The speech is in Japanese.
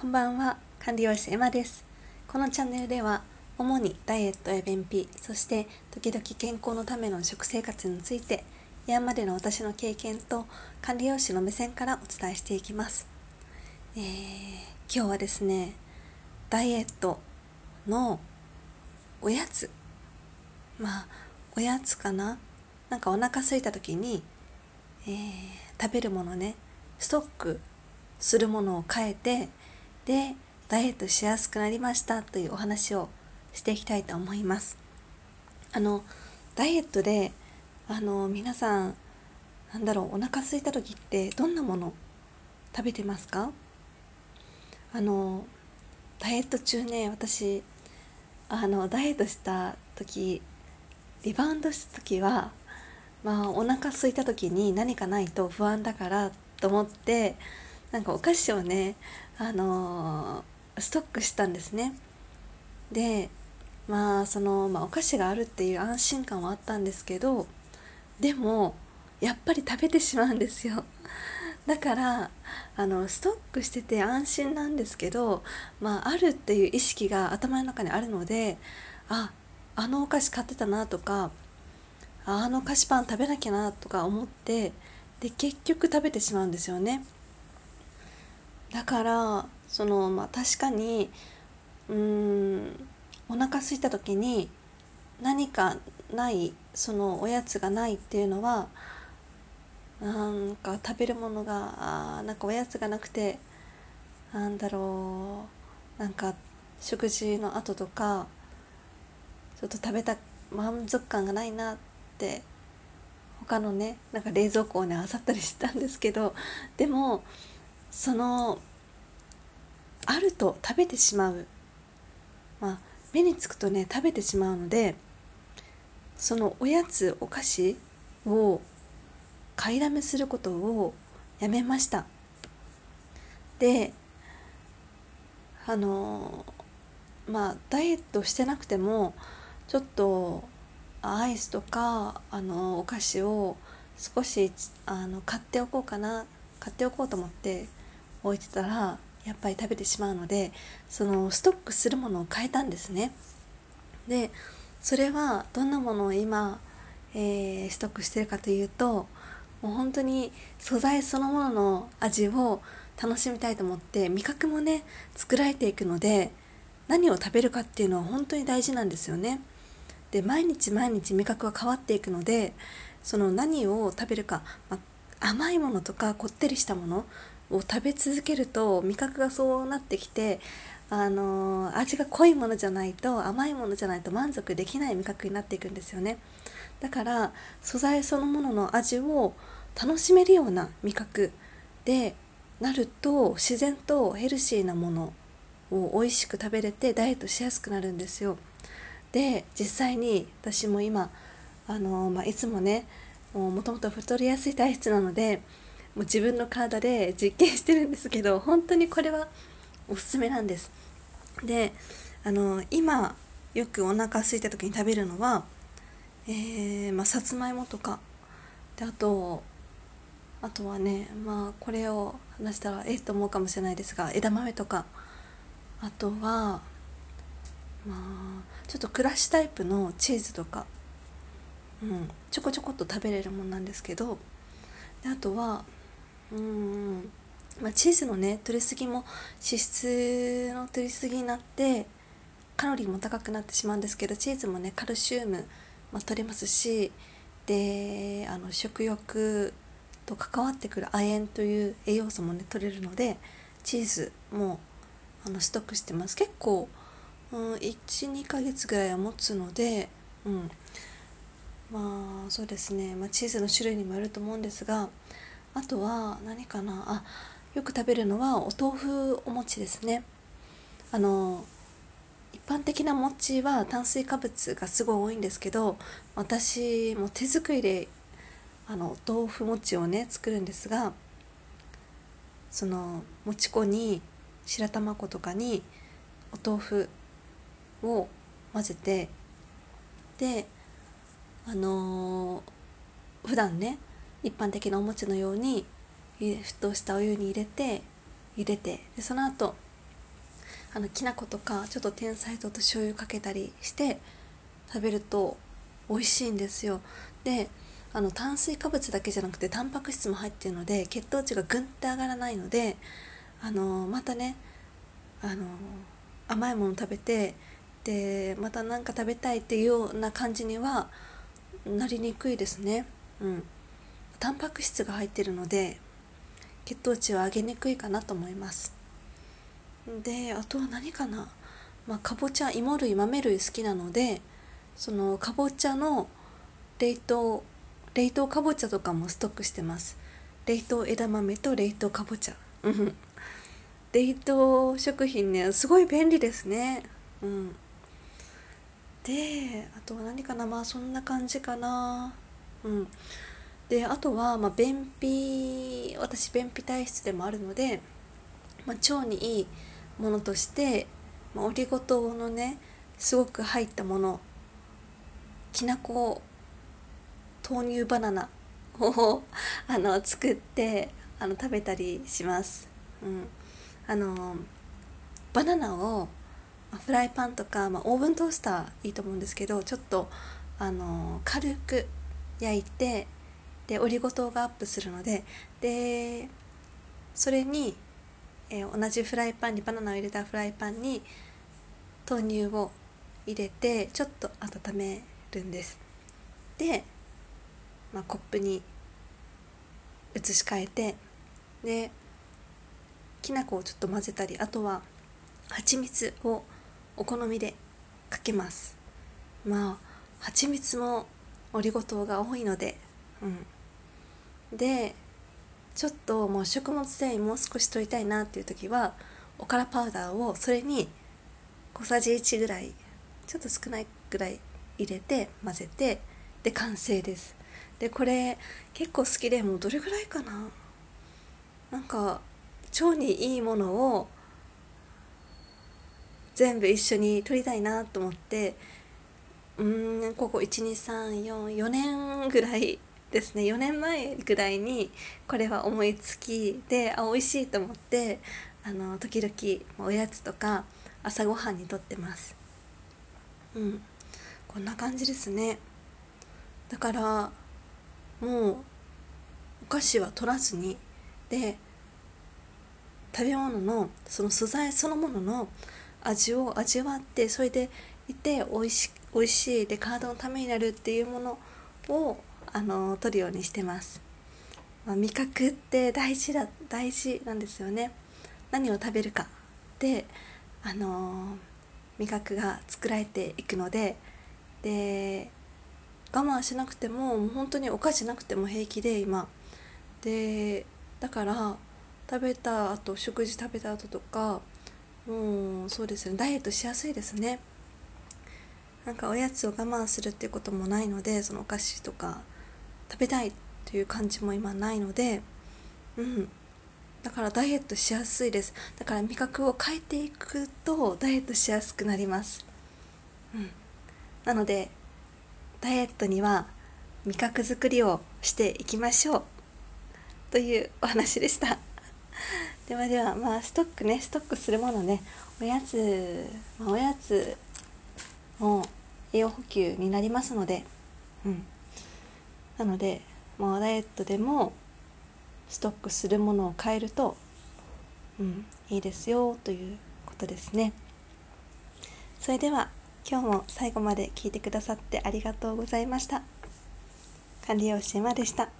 こんばんは、管理栄養士エマです。このチャンネルでは、主にダイエットや便秘、そして時々健康のための食生活について、今までの私の経験と管理栄養士の目線からお伝えしていきます。えー、今日はですね、ダイエットのおやつ、まあ、おやつかななんかお腹空いた時に、えー、食べるものね、ストックするものを変えてでダイエットしやすくなりましたというお話をしていきたいと思います。あのダイエットであの皆さんなんだろうお腹空いた時ってどんなもの食べてますか？あのダイエット中ね私あのダイエットした時リバウンドした時はまあお腹空いた時に何かないと不安だからと思ってなんかお菓子をねあのー、ストックしたんですねでまあその、まあ、お菓子があるっていう安心感はあったんですけどでもやっぱり食べてしまうんですよ だからあのストックしてて安心なんですけど、まあ、あるっていう意識が頭の中にあるのでああのお菓子買ってたなとかあの菓子パン食べなきゃなとか思ってで結局食べてしまうんですよね。だからそのまあ確かにうんお腹空いた時に何かないそのおやつがないっていうのはなんか食べるものがあなんかおやつがなくてなんだろうなんか食事の後とかちょっと食べた満足感がないなって他のねなんか冷蔵庫をね漁ったりしたんですけどでもそのあると食べてしまう。まあ目につくとね食べてしまうのでそのおやつお菓子を買いだめすることをやめました。であのまあダイエットしてなくてもちょっとアイスとかあのお菓子を少しあの買っておこうかな買っておこうと思って置いてたらやっぱり食べてしまうのでそのストックするものを変えたんですね。でそれはどんなものを今、えー、ストックしてるかというともう本当に素材そのものの味を楽しみたいと思って味覚もね作られていくので何を食べるかっていうのは本当に大事なんですよね。で毎日毎日味覚は変わっていくのでその何を食べるか、ま、甘いものとかこってりしたものを食べ続けると味覚がそうなってきてあの味が濃いものじゃないと甘いものじゃないと満足できない味覚になっていくんですよね。だから素材そのものの味を楽しめるような味覚でなると自然とヘルシーなものを美味しく食べれてダイエットしやすくなるんですよ。で実際に私も今あの、まあ、いつもねもともと太りやすい体質なのでう自分の体で実験してるんですけど本当にこれはおすすめなんです。であの今よくお腹空いた時に食べるのはえー、まあ、さつまいもとかであとあとはねまあこれを話したらええと思うかもしれないですが枝豆とかあとはまあちょっとクラッシュタイプのチーズとか、うん、ちょこちょこっと食べれるもんなんですけどであとはうんまあ、チーズのね取りすぎも脂質の取りすぎになってカロリーも高くなってしまうんですけどチーズもねカルシウム、まあ、取れますしであの食欲と関わってくる亜鉛という栄養素もね取れるのでチーズもあのストックしてます。結構、うん、12ヶ月ぐらいは持つので、うん、まあそうですね、まあ、チーズの種類にもよると思うんですがあとは何かな？あよく食べるのはお豆腐お餅ですね。あの一般的な餅は炭水化物がすごい多いんですけど私も手作りであの豆腐餅をね作るんですがその餅粉に白玉粉とかにお豆腐を混ぜてであのー、普段ね一般的なお餅のように沸騰したお湯に入れて入れてでその後あのきな粉とかちょっと天才糖と醤油かけたりして食べると美味しいんですよ。であの炭水化物だけじゃなくてタンパク質も入ってるので血糖値がぐんって上がらないのであのまたねあの甘いもの食べてでまた何か食べたいっていうような感じにはなりにくいですね。うん。タンパク質が入ってるので血糖値を上げにくいかなと思います。であとは何かな。まあかぼちゃ芋類豆類好きなのでそのかぼちゃの冷凍冷凍かぼちゃとかもストックしてます。冷凍枝豆と冷凍かぼちゃ。冷凍食品ねすごい便利ですね。うん。であとは何かな。まあそんな感じかな。うん。であとは、まあ、便秘私便秘体質でもあるので、まあ、腸にいいものとして、まあ、オリゴ糖のねすごく入ったものきなこ豆乳バナナをあの作ってあの食べたりします。うん、あのバナナをフライパンとか、まあ、オーブントースターいいと思うんですけどちょっとあの軽く焼いてでオリゴ糖がアップするのででそれに、えー、同じフライパンにバナナを入れたフライパンに豆乳を入れてちょっと温めるんです。で、まあ、コップに移し替えてできな粉をちょっと混ぜたりあとは蜂蜜をお好みでかけます。まあ蜂蜜もオリゴ糖が多いのでうん。でちょっともう食物繊維もう少し取りたいなっていう時はおからパウダーをそれに小さじ1ぐらいちょっと少ないぐらい入れて混ぜてで完成です。でこれ結構好きでもうどれぐらいかな？なんか腸にいいものを全部一緒に取りたいなと思ってうんここ12344年ぐらいですね。4年前ぐらいにこれは思いつきであ美味しいと思ってあの時々おやつとか朝ごはんにとってます。うん。こんな感じですね。だからもうお菓子は取らずにで食べ物のその素材そのものの味を味わってそれでいて美味し美味しいで体のためになるっていうものをあの取るようにしてます、まあ、味覚って大事だ大事なんですよね。何を食べるかであの味覚が作られていくのでで我慢しなくてももう本当にお菓子なくても平気で今。でだから食べた後食事食べた後とかもうそうですね。ダイエットしやすいですね。なんかおやつを我慢するっていうこともないのでそのお菓子とか食べたいという感じも今ないのでうん。だからダイエットしやすいです。だから味覚を変えていくとダイエットしやすくなります。うん。なのでダイエットには味覚作りをしていきましょう。というお話でした。ではではまあストックね。ストックするものね。おやつ、まあ、おやつも栄養補給になりますのでうん。なのでもうダイエットでもストックするものを変えると、うん、いいですよということですね。それでは今日も最後まで聞いてくださってありがとうございました。管理栄養士エマでした。